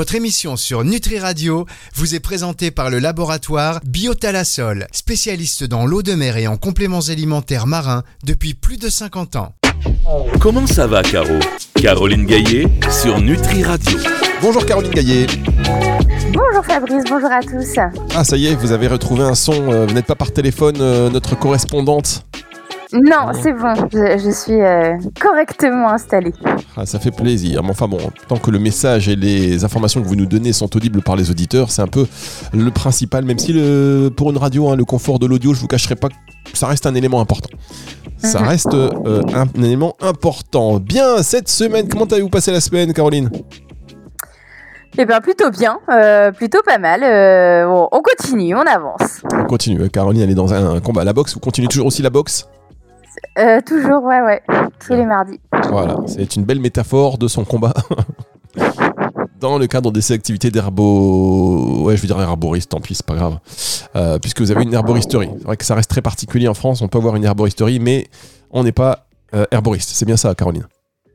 Votre émission sur Nutri Radio vous est présentée par le laboratoire Biotalasol, spécialiste dans l'eau de mer et en compléments alimentaires marins depuis plus de 50 ans. Comment ça va, Caro? Caroline Gaillet sur Nutri Radio. Bonjour Caroline Gaillet. Bonjour Fabrice, bonjour à tous. Ah ça y est, vous avez retrouvé un son, euh, vous n'êtes pas par téléphone, euh, notre correspondante Non, c'est bon, je, je suis euh, correctement installée. Ah, ça fait plaisir. Mais enfin bon, tant que le message et les informations que vous nous donnez sont audibles par les auditeurs, c'est un peu le principal, même si le, pour une radio, hein, le confort de l'audio, je vous cacherai pas ça reste un élément important. Ça Mhm. reste euh, un, un élément important. Bien, cette semaine, comment avez-vous passé la semaine, Caroline? Eh bien plutôt bien, euh, plutôt pas mal. Euh, bon, on continue, on avance. On continue. Caroline, elle est dans un combat à la boxe. Vous continuez toujours aussi la boxe? Euh, toujours, ouais, ouais, tous les mardis. Voilà, c'est une belle métaphore de son combat. Dans le cadre de ses activités d'herbo... Ouais, je veux dire herboriste, tant pis, c'est pas grave. Euh, puisque vous avez une herboristerie. C'est vrai que ça reste très particulier en France, on peut avoir une herboristerie, mais on n'est pas euh, herboriste. C'est bien ça, Caroline?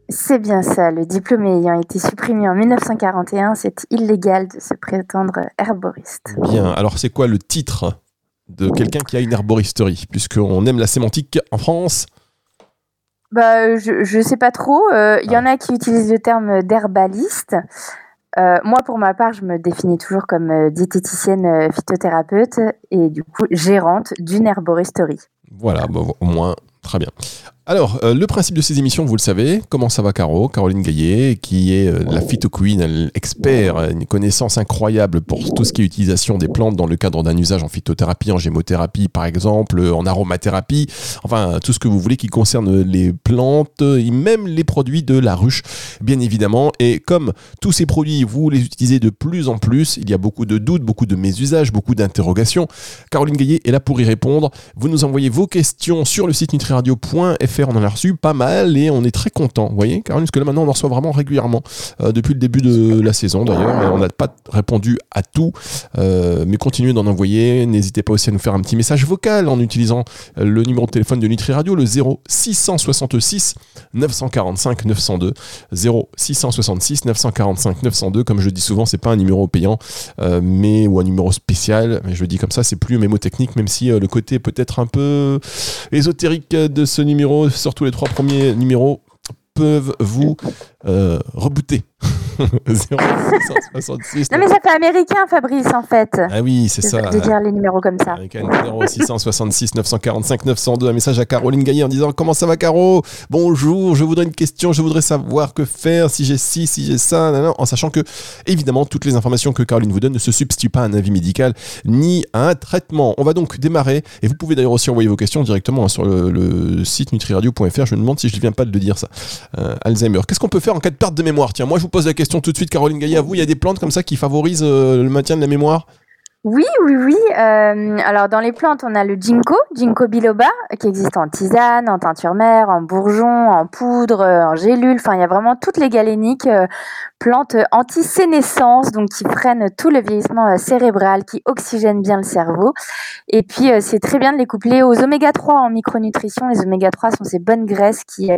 C'est bien ça, le diplôme ayant été supprimé en 1941, c'est illégal de se prétendre herboriste. Bien, alors c'est quoi le titre? De quelqu'un qui a une herboristerie Puisqu'on aime la sémantique en France. Bah, je, je sais pas trop. euh, Il y en a qui utilisent le terme d'herbaliste. Euh, moi, pour ma part, je me définis toujours comme euh, diététicienne phytothérapeute et du coup gérante d'une herboristerie. Voilà, au moins, très bien. Alors, euh, le principe de ces émissions, vous le savez, comment ça va Caro Caroline Gaillet, qui est euh, la phyto queen, expert, une connaissance incroyable pour tout ce qui est utilisation des plantes dans le cadre d'un usage en phytothérapie, en gémothérapie par exemple, euh, en aromathérapie, enfin tout ce que vous voulez qui concerne les plantes et même les produits de la ruche, bien évidemment. Et comme tous ces produits, vous les utilisez de plus en plus, il y a beaucoup de doutes, beaucoup de mésusages, beaucoup d'interrogations. Caroline Gaillet est là pour y répondre. Vous nous envoyez vos questions sur le site nutriradio.fr. On en a reçu pas mal et on est très content. Vous voyez, Caroline, parce que là maintenant on en reçoit vraiment régulièrement euh, depuis le début de la saison d'ailleurs. On n'a pas répondu à tout, euh, mais continuez d'en envoyer. N'hésitez pas aussi à nous faire un petit message vocal en utilisant euh, le numéro de téléphone de Nutri Radio, le 0666 945 902. 0666 945 902. Comme je dis souvent, c'est pas un numéro payant, mais ou un numéro spécial. Mais je le dis comme ça, c'est plus mémotechnique, même si le côté peut-être un peu ésotérique de ce numéro, surtout les trois premiers numéros, peuvent vous euh, rebooter. 0666. Non mais ça fait américain, Fabrice, en fait, Ah oui, c'est ça. de dire les numéros comme ça. Un 0666 945 902, un message à Caroline Gaillet en disant Comment ça va, Caro? Bonjour, je voudrais une question, je voudrais savoir que faire, si j'ai ci, si j'ai ça, nan, nan, en sachant que, évidemment, toutes les informations que Caroline vous donne ne se substituent pas à un avis médical ni à un traitement. On va donc démarrer, et vous pouvez d'ailleurs aussi envoyer vos questions directement sur le, le site nutriradio.fr. Je me demande si je ne viens pas de le dire ça. Euh, Alzheimer. Qu'est-ce qu'on peut faire en cas de perte de mémoire Tiens, moi je vous pose la question tout de suite, Caroline Gaillet. À vous, il y a des plantes comme ça qui favorisent euh, le maintien de la mémoire? Oui, oui, oui. euh, alors dans les plantes, on a le ginkgo, ginkgo biloba, qui existe en tisane, en teinture mère, en bourgeon, en poudre, euh, en gélule. Enfin, il y a vraiment toutes les galéniques, euh, plantes anti-sénescence, donc qui freinent tout le vieillissement euh, cérébral, qui oxygènent bien le cerveau. Et puis, euh, c'est très bien de les coupler aux oméga 3 en micronutrition. Les oméga 3 sont ces bonnes graisses qui, euh,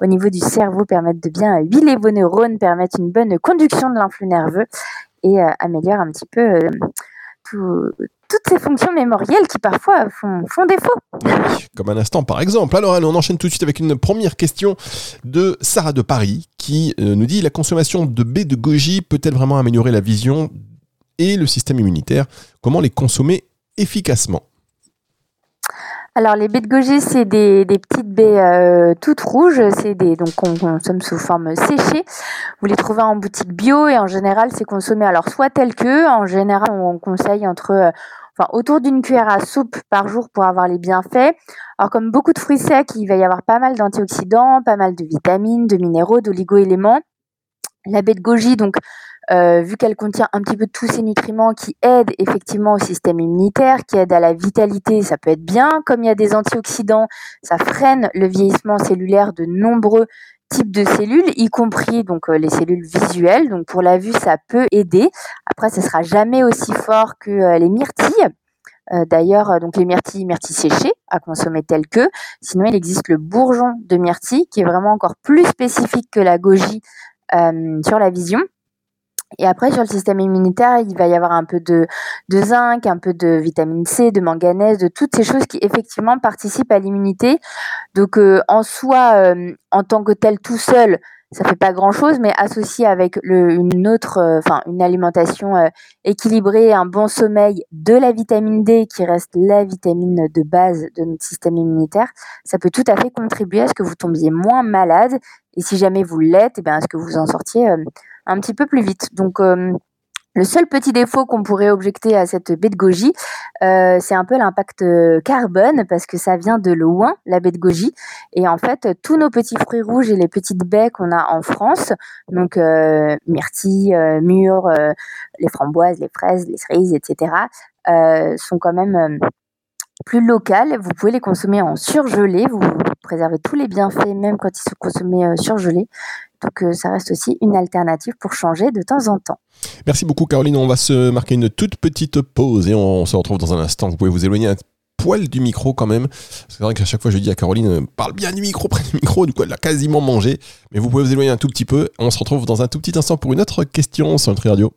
au niveau du cerveau, permettent de bien euh, huiler vos neurones, permettent une bonne conduction de l'influx nerveux et euh, améliorent un petit peu euh, tout- toutes ces fonctions mémorielles qui parfois font, défaut. Comme un instant par exemple. Alors on enchaîne tout de suite avec une première question de Sarah de Paris qui euh, nous dit la consommation de baies de goji peut-elle vraiment améliorer la vision et le système immunitaire? Comment les consommer efficacement? Alors les baies de goji, c'est des, petites baies euh, toutes rouges, c'est des donc qu'on consomme sous forme séchée. Vous les trouvez en boutique bio et en général c'est consommé alors soit tel que, en général on conseille entre euh, enfin autour d'une cuillère à soupe par jour pour avoir les bienfaits. Alors comme beaucoup de fruits secs, il va y avoir pas mal d'antioxydants, pas mal de vitamines, de minéraux, d'oligo-éléments. La baie de goji donc euh, vu qu'elle contient un petit peu tous ces nutriments qui aident effectivement au système immunitaire, qui aident à la vitalité, ça peut être bien. Comme il y a des antioxydants, ça freine le vieillissement cellulaire de nombreux types de cellules, y compris donc euh, les cellules visuelles. Donc pour la vue, ça peut aider. Après, ce sera jamais aussi fort que euh, les myrtilles. D'ailleurs, donc les myrtilles, myrtilles séchées à consommer telles que. Sinon, il existe le bourgeon de myrtille qui est vraiment encore plus spécifique que la goji euh, sur la vision. Et après, sur le système immunitaire, il va y avoir un peu de, zinc, un peu de vitamine C, de manganèse, de toutes ces choses qui effectivement participent à l'immunité. Donc, euh, en soi, euh, en tant que tel, tout seul, ça fait pas grand chose, mais associé avec une autre, euh, une alimentation équilibrée, un bon sommeil, de la vitamine D qui reste la vitamine de base de notre système immunitaire, ça peut tout à fait contribuer à ce que vous tombiez moins malade. Et si jamais vous l'êtes, eh bien, à ce que vous en sortiez un petit peu plus vite. Donc euh, le seul petit défaut qu'on pourrait objecter à cette baie de goji, euh, c'est un peu l'impact euh, carbone parce que ça vient de loin, la baie de goji. Et en fait, tous nos petits fruits rouges et les petites baies qu'on a en France, donc myrtilles, mûres, les framboises, les fraises, les cerises, etc., sont quand même plus locales. Vous pouvez les consommer en surgelé. Vous préservez tous les bienfaits, même quand ils sont consommés surgelés. Donc euh, ça reste aussi une alternative pour changer de temps en temps. Merci beaucoup Caroline, on va se marquer une toute petite pause et on se retrouve dans un instant. Vous pouvez vous éloigner un poil du micro quand même. C'est vrai qu'à chaque fois je dis à Caroline, euh, parle bien du micro, près du micro, du coup elle l'a quasiment mangé. Mais vous pouvez vous éloigner un tout petit peu. On se retrouve dans un tout petit instant pour une autre question sur Nutri Radio.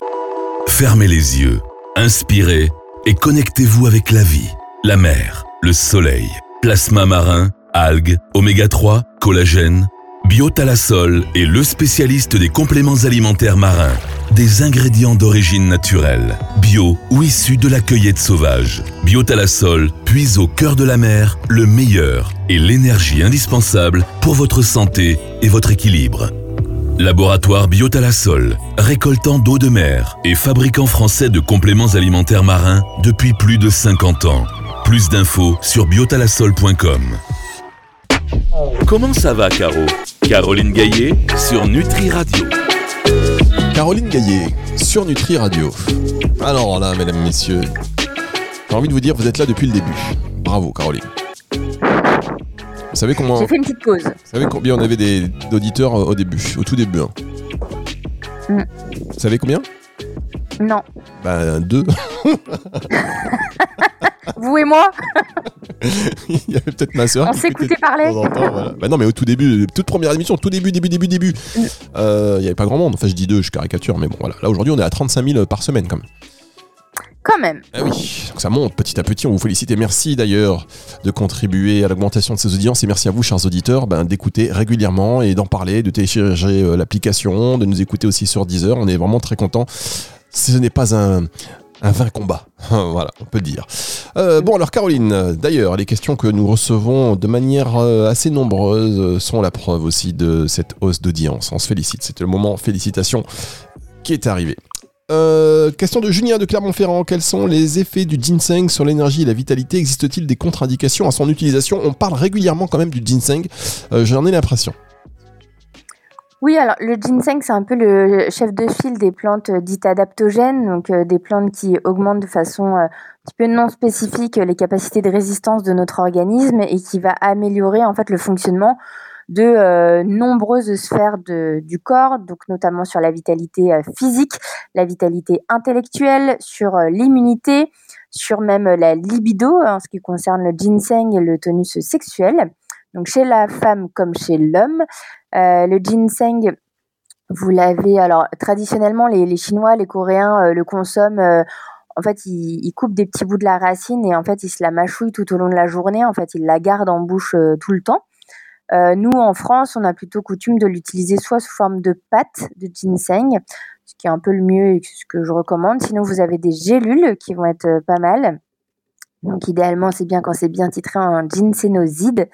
Fermez les yeux, inspirez et connectez-vous avec la vie, la mer, le soleil, plasma marin, algues, oméga 3, collagène Biotalasol est le spécialiste des compléments alimentaires marins, des ingrédients d'origine naturelle, bio ou issus de la cueillette sauvage. Biotalasol puise au cœur de la mer le meilleur et l'énergie indispensable pour votre santé et votre équilibre. Laboratoire Biotalasol, récoltant d'eau de mer et fabricant français de compléments alimentaires marins depuis plus de 50 ans. Plus d'infos sur biotalasol.com. Comment ça va, Caro Caroline Gaillet sur Nutri Radio. Caroline Gaillet sur Nutri Radio. Alors là, mesdames, messieurs, j'ai envie de vous dire, vous êtes là depuis le début. Bravo, Caroline. Vous savez comment. J'ai fait une petite pause. Vous savez combien on avait d'auditeurs au début, au tout début hein mm. Vous savez combien? Non. Ben, deux. Vous et moi Il y avait peut-être ma soeur. On s'écoutait parler. Bah non, mais au tout début, toute première émission, tout début, début, début, début, euh, il n'y avait pas grand monde. Enfin, je dis deux, je caricature, mais bon, voilà. Là, aujourd'hui, on est à 35 000 par semaine, quand même. Quand même. Ah oui, donc ça monte petit à petit. On vous félicite et merci d'ailleurs de contribuer à l'augmentation de ces audiences. Et merci à vous, chers auditeurs, ben, d'écouter régulièrement et d'en parler, de télécharger euh, l'application, de nous écouter aussi sur Deezer. On est vraiment très contents. Ce n'est pas un, un vain combat. voilà, on peut dire. Euh, bon, alors Caroline, d'ailleurs, les questions que nous recevons de manière euh, assez nombreuse sont la preuve aussi de cette hausse d'audience. On se félicite, c'était le moment félicitations qui est arrivé. Euh, question de Julien de Clermont-Ferrand. Quels sont les effets du ginseng sur l'énergie et la vitalité? Existe-t-il des contre-indications à son utilisation? On parle régulièrement quand même du ginseng. J'en ai l'impression. Oui, alors le ginseng, c'est un peu le chef de file des plantes euh, dites adaptogènes, donc euh, des plantes qui augmentent de façon euh, un petit peu non spécifique les capacités de résistance de notre organisme et qui va améliorer en fait le fonctionnement de nombreuses sphères du corps, donc notamment sur la vitalité physique, la vitalité intellectuelle, sur l'immunité, sur même la libido en ce qui concerne le ginseng et le tonus sexuel. Donc chez la femme comme chez l'homme, euh, le ginseng, vous l'avez. Alors traditionnellement, les, Chinois, les Coréens euh, le consomment. Euh, en fait, ils, coupent des petits bouts de la racine et en fait, ils se la mâchouillent tout au long de la journée. En fait, ils la gardent en bouche tout le temps. nous, en France, on a plutôt coutume de l'utiliser soit sous forme de pâte de ginseng, ce qui est un peu le mieux et ce que je recommande. Sinon, vous avez des gélules qui vont être pas mal. Donc, idéalement, c'est bien quand c'est bien titré en ginsenoside.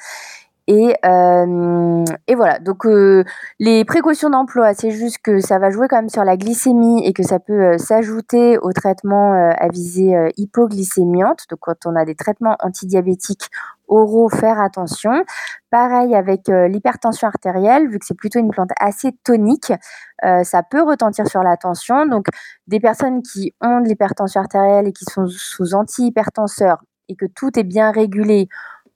Et, euh, et voilà, donc euh, les précautions d'emploi, c'est juste que ça va jouer quand même sur la glycémie et que ça peut euh, s'ajouter aux traitements à visée hypoglycémiante. Donc quand on a des traitements antidiabétiques oraux, faire attention. Pareil avec l'hypertension artérielle, vu que c'est plutôt une plante assez tonique, ça peut retentir sur la tension. Donc des personnes qui ont de l'hypertension artérielle et qui sont sous antihypertenseurs et que tout est bien régulé,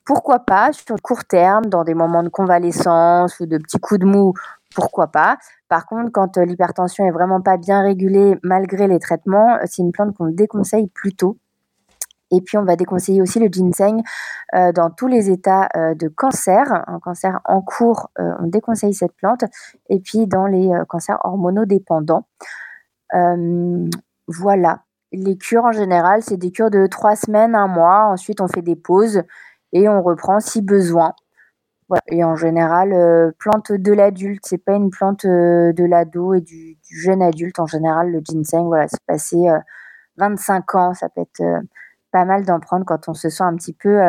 pourquoi pas sur le court terme, dans des moments de convalescence ou de petits coups de mou, pourquoi pas. Par contre, quand euh, l'hypertension est vraiment pas bien régulée malgré les traitements, euh, c'est une plante qu'on déconseille plutôt. Et puis on va déconseiller aussi le ginseng euh, dans tous les états de cancer. Un cancer en cours, on déconseille cette plante. Et puis dans les cancers hormonodépendants. voilà. Les cures en général, c'est des cures de trois semaines, un mois. Ensuite, on fait des pauses et on reprend si besoin. Et en général, euh, plante de l'adulte, c'est pas une plante euh, de l'ado et du, jeune adulte. En général, le ginseng, voilà, c'est passé 25 ans. Ça peut être pas mal d'en prendre quand on se sent un petit peu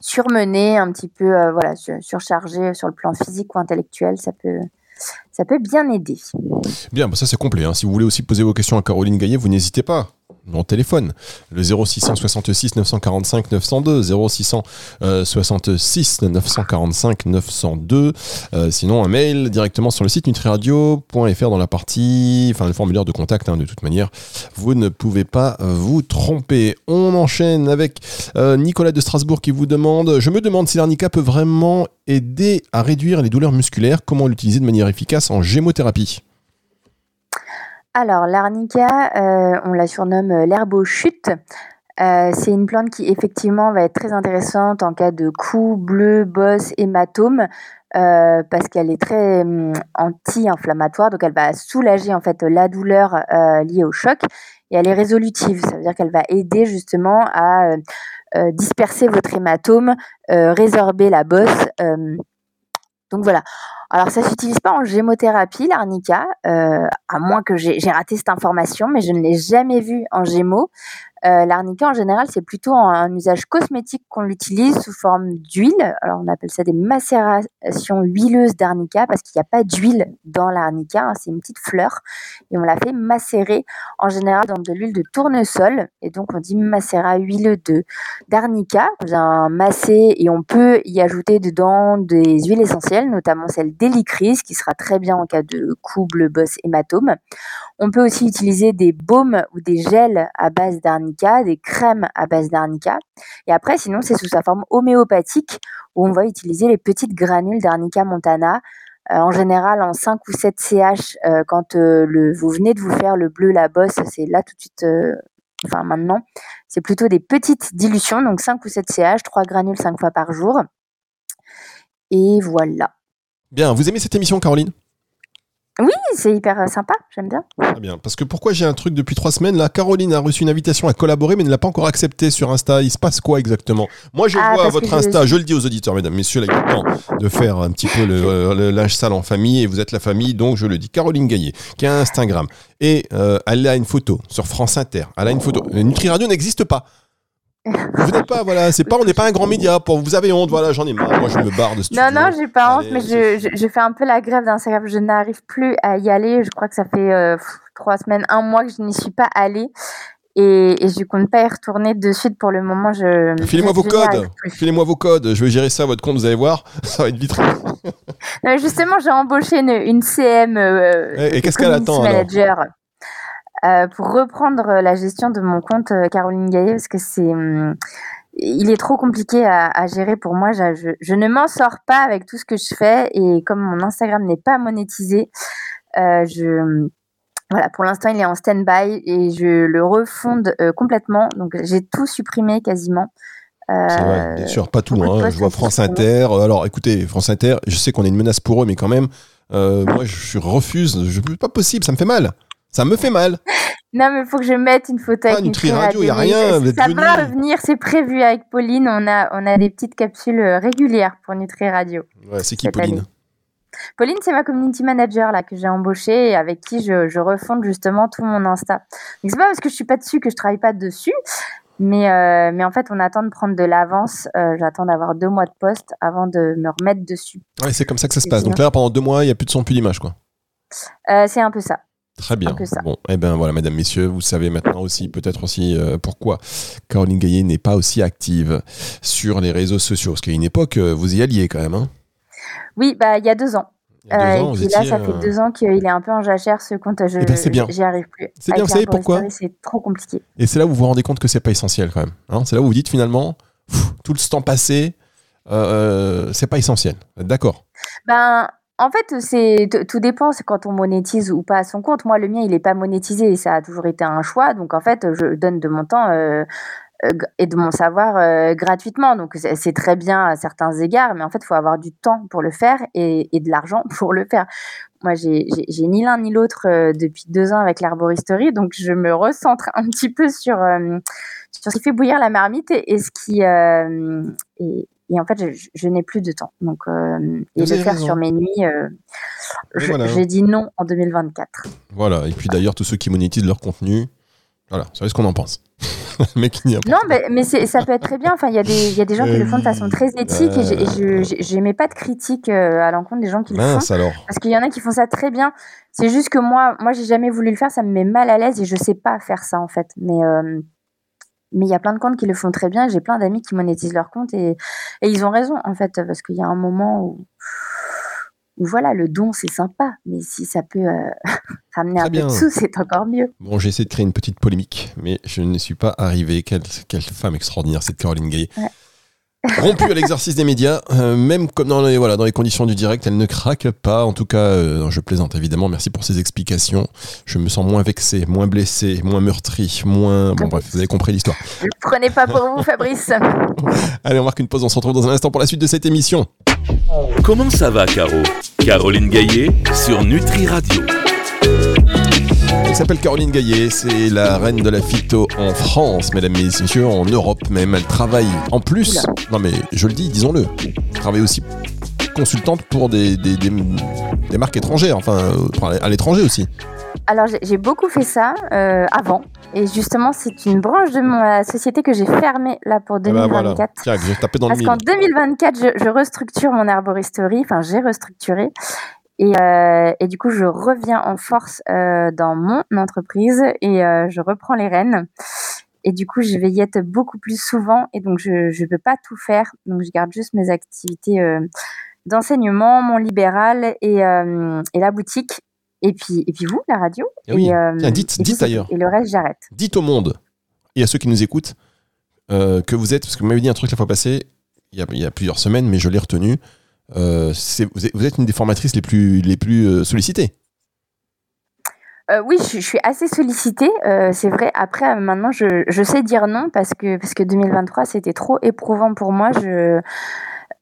surmené, un petit peu voilà, surchargé sur le plan physique ou intellectuel. Ça peut, ça peut bien aider. Bien, bah ça c'est complet. Hein. Si vous voulez aussi poser vos questions à Caroline Gaillet, vous n'hésitez pas. Mon téléphone, le 0666 945 902, 0666 945 902. sinon, un mail directement sur le site nutriradio.fr dans la partie, enfin le formulaire de contact. Hein, de toute manière, vous ne pouvez pas euh, vous tromper. On enchaîne avec euh, Nicolas de Strasbourg qui vous demande Je me demande si l'arnica peut vraiment aider à réduire les douleurs musculaires. Comment l'utiliser de manière efficace en gémothérapie alors, l'arnica, euh, on la surnomme euh, l'herbe aux chutes. Euh, c'est une plante qui effectivement va être très intéressante en cas de coups bleus, bosses, hématomes, parce qu'elle est très hum, anti-inflammatoire, donc elle va soulager en fait la douleur liée au choc et elle est résolutive. Ça veut dire qu'elle va aider justement à disperser votre hématome, résorber la bosse. donc voilà. Alors ça s'utilise pas en gémothérapie, l'arnica, euh, à moins que j'ai raté cette information, mais je ne l'ai jamais vu en gémo. Euh, l'arnica, en général, c'est plutôt un, usage cosmétique qu'on l'utilise sous forme d'huile. Alors, on appelle ça des macérations huileuses d'arnica parce qu'il n'y a pas d'huile dans l'arnica. Hein, c'est une petite fleur. Et on la fait macérer en général dans de l'huile de tournesol. Et donc, on dit macérat huileux d'arnica. On vient masser et on peut y ajouter dedans des huiles essentielles, notamment celle d'hélicryse qui sera très bien en cas de coups, bleu, bosse, hématome. On peut aussi utiliser des baumes ou des gels à base d'arnica, des crèmes à base d'arnica. Et après, sinon, c'est sous sa forme homéopathique où on va utiliser les petites granules d'arnica montana. Euh, en général, en 5 ou 7 CH, euh, quand euh, le, vous venez de vous faire le bleu, la bosse, c'est là tout de suite, enfin maintenant, c'est plutôt des petites dilutions, donc 5 ou 7 CH, 3 granules 5 fois par jour. Et voilà. Bien, vous aimez cette émission, Caroline? Oui, c'est hyper euh, sympa, j'aime bien. Très bien, parce que pourquoi j'ai un truc depuis trois semaines là? Caroline a reçu une invitation à collaborer mais ne l'a pas encore accepté sur Insta. Il se passe quoi exactement? Moi je ah, vois votre Insta, je... le dis aux auditeurs, mesdames, messieurs, là, il est temps de faire un petit peu le, linge sale en famille et vous êtes la famille, donc je le dis. Caroline Gaillet, qui a un Instagram et euh, elle a une photo sur France Inter. Elle a une photo. Nutri Radio n'existe pas. Vous n'êtes pas, voilà, c'est pas, on n'est pas un grand média. Pour, vous avez honte, voilà, j'en ai marre. Moi, je me barre de studio. Non, non, j'ai pas honte, mais je, je, fais un peu la grève d'Instagram. Je n'arrive plus à y aller. Je crois que ça fait euh, trois semaines, un mois que je n'y suis pas allée. Et, et je compte pas y retourner de suite pour le moment. Je, Filez-moi vos codes. Filez-moi vos codes. Je vais gérer ça, votre compte, vous allez voir. Ça va être vite. non, justement, j'ai embauché une, une CM. Euh, et, qu'est-ce qu'elle attend manager. Euh, pour reprendre la gestion de mon compte euh, Caroline Gaillet parce que c'est hum, il est trop compliqué à, gérer pour moi. Je, je, ne m'en sors pas avec tout ce que je fais et comme mon Instagram n'est pas monétisé, euh, je hum, voilà, pour l'instant, il est en stand-by et je le refonde complètement. Donc, j'ai tout supprimé quasiment. Euh, bien sûr, pas tout. Hein. Je vois France Inter. Alors, écoutez, France Inter, je sais qu'on est une menace pour eux, mais quand même, moi, je refuse. Je, pas possible, ça me fait mal. Ça me fait mal. Non, mais il faut que je mette une photo avec Nutri Radio. Il n'y a rien. Ça va revenir, c'est prévu avec Pauline. On a, on a des petites capsules euh, régulières pour Nutri Radio. Ouais, c'est qui Pauline Pauline, c'est ma community manager là que j'ai embauchée et avec qui je, je refonde justement tout mon Insta. Donc c'est pas parce que je suis pas dessus que je travaille pas dessus, mais, euh, mais en fait, on attend de prendre de l'avance. Euh, j'attends d'avoir deux mois de poste avant de me remettre dessus. Ouais, c'est comme ça que ça se passe. Donc là, pendant deux mois, il n'y a plus de son, plus d'image, quoi. c'est un peu ça. Très bien. Bon, eh ben voilà, mesdames, messieurs, vous savez maintenant aussi, peut-être aussi euh, pourquoi Caroline Gaillet n'est pas aussi active sur les réseaux sociaux. Parce qu'à une époque, euh, vous y alliez quand même. Hein oui, bah, il y a deux ans. Il y a deux ans, et puis là, ça fait deux ans qu'il est un peu en jachère ce compte. Je, eh ben, c'est bien. J'y arrive plus. C'est bien, vous savez pourquoi C'est trop compliqué. Et c'est là où vous vous rendez compte que c'est pas essentiel quand même. Hein c'est là où vous dites finalement, tout le temps passé, euh, c'est pas essentiel. D'accord. Ben, en fait, c'est tout dépend, c'est quand on monétise ou pas son compte. Moi, le mien, il n'est pas monétisé et ça a toujours été un choix. Donc, en fait, je donne de mon temps euh, euh, et de mon savoir euh, gratuitement. Donc, c'est très bien à certains égards, mais en fait, il faut avoir du temps pour le faire et, de l'argent pour le faire. moi j'ai ni l'un ni l'autre depuis deux ans avec l'arboristerie, donc je me recentre un petit peu sur, sur ce qui fait bouillir la marmite et, ce qui et, et, en fait je, n'ai plus de temps. Donc et le faire sur mes nuits, j'ai dit non en 2024. Voilà. Et puis d'ailleurs tous ceux qui monétisent leur contenu, voilà, vous savez ce qu'on en pense. non, mais, mais ça peut être très bien. Enfin, il y, a des, y a des gens qui le font de façon très éthique et je n'aimais pas de critique euh, à l'encontre des gens qui le font. Alors. Parce qu'il y en a qui font ça très bien. C'est juste que moi, moi, j'ai jamais voulu le faire. Ça me met mal à l'aise et je sais pas faire ça en fait. Mais euh, mais il y a plein de comptes qui le font très bien. J'ai plein d'amis qui monétisent leur compte et, et ils ont raison en fait parce qu'il y a un moment où voilà, le don, c'est sympa, mais si ça peut euh, ramener un peu de sous, c'est encore mieux. Bon, j'ai essayé de créer une petite polémique, mais je ne suis pas arrivé. Quelle, femme extraordinaire, cette Caroline Gaillet. Rompue à l'exercice des médias, euh, même comme dans les, voilà, dans les conditions du direct, elle ne craque pas. En tout cas, euh, je plaisante évidemment. Merci pour ces explications. Je me sens moins vexé, moins blessé, moins meurtri, moins. Bon, bref, vous avez compris l'histoire. Ne prenez pas pour vous, Fabrice. Allez, on marque une pause. On se retrouve dans un instant pour la suite de cette émission. Comment ça va, Caro? Caroline Gaillet sur Nutri Radio. Elle s'appelle Caroline Gaillet, c'est la reine de la phyto en France, mesdames et messieurs, en Europe même. Elle travaille en plus, non mais je le dis, disons-le, elle travaille aussi consultante pour des, des, marques étrangères, enfin à l'étranger aussi. Alors j'ai beaucoup fait ça euh, avant, et justement, c'est une branche de ma société que j'ai fermée là pour 2024. Ah bah dans Parce qu'en 2024, je, restructure mon arboristerie. Enfin, j'ai restructuré. Et, euh, et, du coup, je reviens en force euh, dans mon entreprise et euh, je reprends les rênes. Et du coup, je vais y être beaucoup plus souvent. Et donc, je ne peux pas tout faire. Donc, je garde juste mes activités d'enseignement, mon libéral et, et la boutique. Et puis, et puis vous, la radio. Et, euh, dites, dites d'ailleurs. Et le reste, j'arrête. Dites au monde et à ceux qui nous écoutent euh, que vous êtes, parce que vous m'avez dit un truc la fois passée, il y a, il y a plusieurs semaines, mais je l'ai retenu. Euh, vous, êtes, une des formatrices les plus, les plus sollicitées. oui, je, suis assez sollicitée, c'est vrai. Après, maintenant, je, sais dire non parce que, parce que 2023, c'était trop éprouvant pour moi.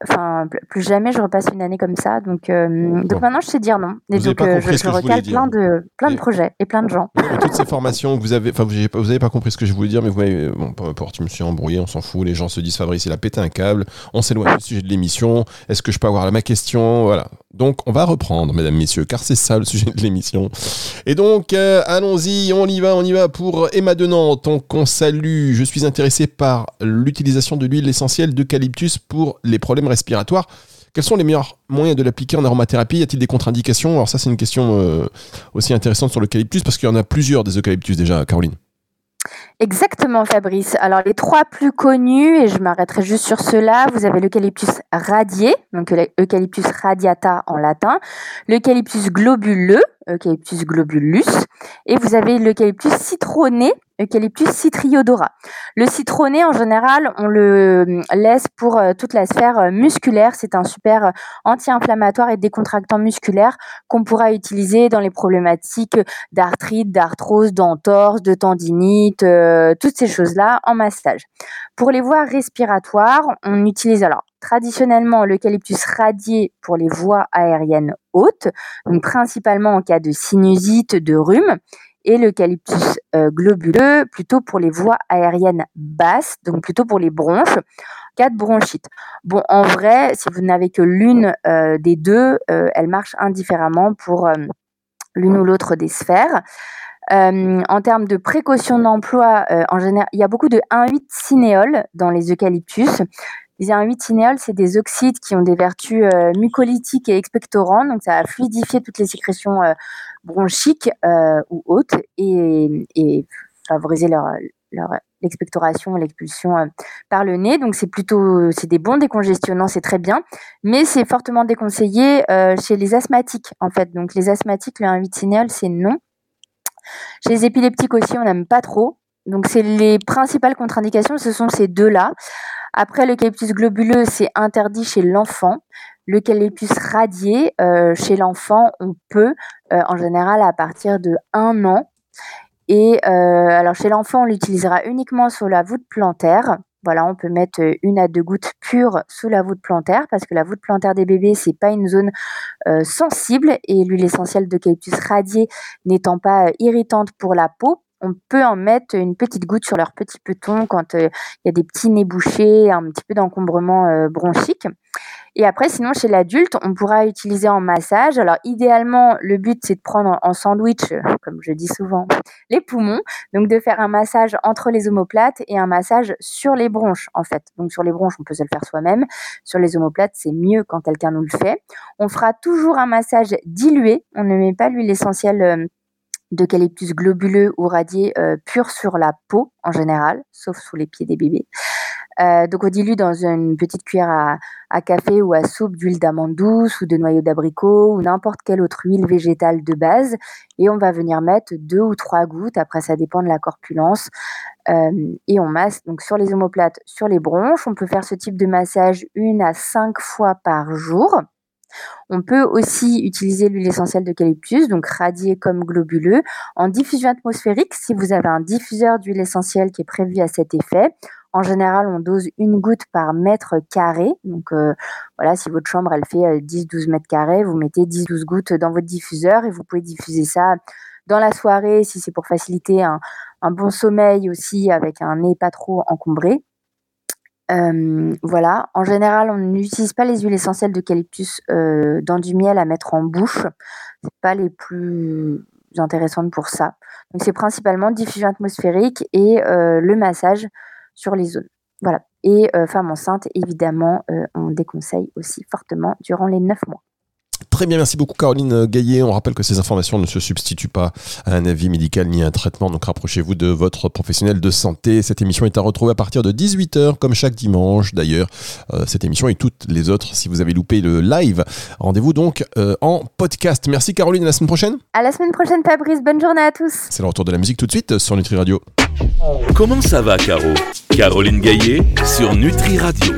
Enfin, plus jamais je repasse une année comme ça. Donc, euh, donc maintenant, je sais dire non. Et donc, pas euh, je, je recale plein de, plein de projets et plein de gens. toutes ces formations que vous avez, enfin, vous n'avez pas compris ce que je voulais dire, mais vous m'avez, bon, peu importe, je me suis embrouillé, on s'en fout. Les gens se disent Fabrice, il a pété un câble. On s'éloigne du sujet de l'émission. Est-ce que je peux avoir ma question? Voilà. Donc, on va reprendre, mesdames, messieurs, car c'est ça le sujet de l'émission. Et donc, euh, allons-y, on y va, on y va pour Emma de Nantes. On salue. Je suis intéressé par l'utilisation de l'huile essentielle d'eucalyptus pour les problèmes respiratoires. Quels sont les meilleurs moyens de l'appliquer en aromathérapie? Y a-t-il des contre-indications? Alors ça, c'est une question euh, aussi intéressante sur l'eucalyptus parce qu'il y en a plusieurs des eucalyptus déjà, Caroline. Exactement, Fabrice. Alors, les trois plus connus, et je m'arrêterai juste sur ceux-là, vous avez l'eucalyptus radié, donc l'eucalyptus radiata en latin, l'eucalyptus globuleux, Eucalyptus globulus, et vous avez l'eucalyptus citronné, Eucalyptus citriodora. Le citronné, en général, on le laisse pour euh, toute la sphère euh, musculaire. C'est un super euh, anti-inflammatoire et décontractant musculaire qu'on pourra utiliser dans les problématiques d'arthrite, d'arthrose, d'entorse, de tendinite, toutes ces choses-là en massage. Pour les voies respiratoires, on utilise alors traditionnellement l'eucalyptus radié pour les voies aériennes hautes, donc principalement en cas de sinusite, de rhume, et l'eucalyptus euh, globuleux plutôt pour les voies aériennes basses, donc plutôt pour les bronches, en cas de bronchite. Bon, en vrai, si vous n'avez que l'une euh, des deux, euh, elle marche indifféremment pour l'une ou l'autre des sphères. en termes de précaution d'emploi, en général, il y a beaucoup de 1,8 cinéol dans les eucalyptus. Les 1,8 cinéol, c'est des oxydes qui ont des vertus mucolytiques et expectorantes, donc ça va fluidifier toutes les sécrétions bronchiques euh, ou hautes et, favoriser leur, l'expectoration, l'expulsion euh, par le nez. Donc c'est plutôt c'est des bons décongestionnants, c'est très bien, mais c'est fortement déconseillé euh, chez les asthmatiques en fait. Donc les asthmatiques, le 1,8 cinéol, c'est non. Chez les épileptiques aussi, on n'aime pas trop. Donc c'est les principales contre-indications, ce sont ces deux-là. Après, l'eucalyptus globuleux, c'est interdit chez l'enfant. L'eucalyptus radié, euh, chez l'enfant, on peut, euh, en général, à partir de un an. Et euh, alors, chez l'enfant, on l'utilisera uniquement sur la voûte plantaire. Voilà, on peut mettre une à deux gouttes pures sous la voûte plantaire parce que la voûte plantaire des bébés, c'est pas une zone sensible et l'huile essentielle d'eucalyptus radié n'étant pas irritante pour la peau, on peut en mettre une petite goutte sur leur petit peton quand il y a des petits nez bouchés, un petit peu d'encombrement bronchique. Et après, sinon, chez l'adulte, on pourra utiliser en massage. Alors, idéalement, le but, c'est de prendre en sandwich, comme je dis souvent, les poumons. Donc, de faire un massage entre les omoplates et un massage sur les bronches, en fait. Donc, sur les bronches, on peut se le faire soi-même. Sur les omoplates, c'est mieux quand quelqu'un nous le fait. On fera toujours un massage dilué. On ne met pas l'huile essentielle euh, d'eucalyptus globuleux ou radié euh, pur sur la peau en général, sauf sous les pieds des bébés. Euh, donc on dilue dans une petite cuillère à, café ou à soupe d'huile d'amande douce ou de noyau d'abricot ou n'importe quelle autre huile végétale de base et on va venir mettre deux ou trois gouttes, après ça dépend de la corpulence, euh, et on masse donc sur les omoplates, sur les bronches. On peut faire ce type de massage une à cinq fois par jour. On peut aussi utiliser l'huile essentielle d'eucalyptus, donc radiée comme globuleux, en diffusion atmosphérique si vous avez un diffuseur d'huile essentielle qui est prévu à cet effet. En général, on dose une goutte par mètre carré. Donc euh, voilà, si votre chambre elle fait 10-12 euh, mètres carrés, vous mettez 10-12 gouttes dans votre diffuseur et vous pouvez diffuser ça dans la soirée si c'est pour faciliter un, bon sommeil aussi avec un nez pas trop encombré. Euh, voilà. En général, on n'utilise pas les huiles essentielles d'eucalyptus dans du miel à mettre en bouche. C'est pas les plus intéressantes pour ça. Donc c'est principalement diffusion atmosphérique et le massage sur les zones. Voilà. Et euh, femme enceinte, évidemment, euh, on déconseille aussi fortement durant les 9 mois. Très bien, merci beaucoup Caroline Gaillet. On rappelle que ces informations ne se substituent pas à un avis médical ni à un traitement, donc rapprochez-vous de votre professionnel de santé. Cette émission est à retrouver à partir de 18h, comme chaque dimanche d'ailleurs. Euh, cette émission et toutes les autres, si vous avez loupé le live, rendez-vous donc en podcast. Merci Caroline, à la semaine prochaine. À la semaine prochaine Fabrice, bonne journée à tous. C'est le retour de la musique tout de suite sur Nutri Radio. Comment ça va, Caro? Caroline Gaillet sur Nutri Radio.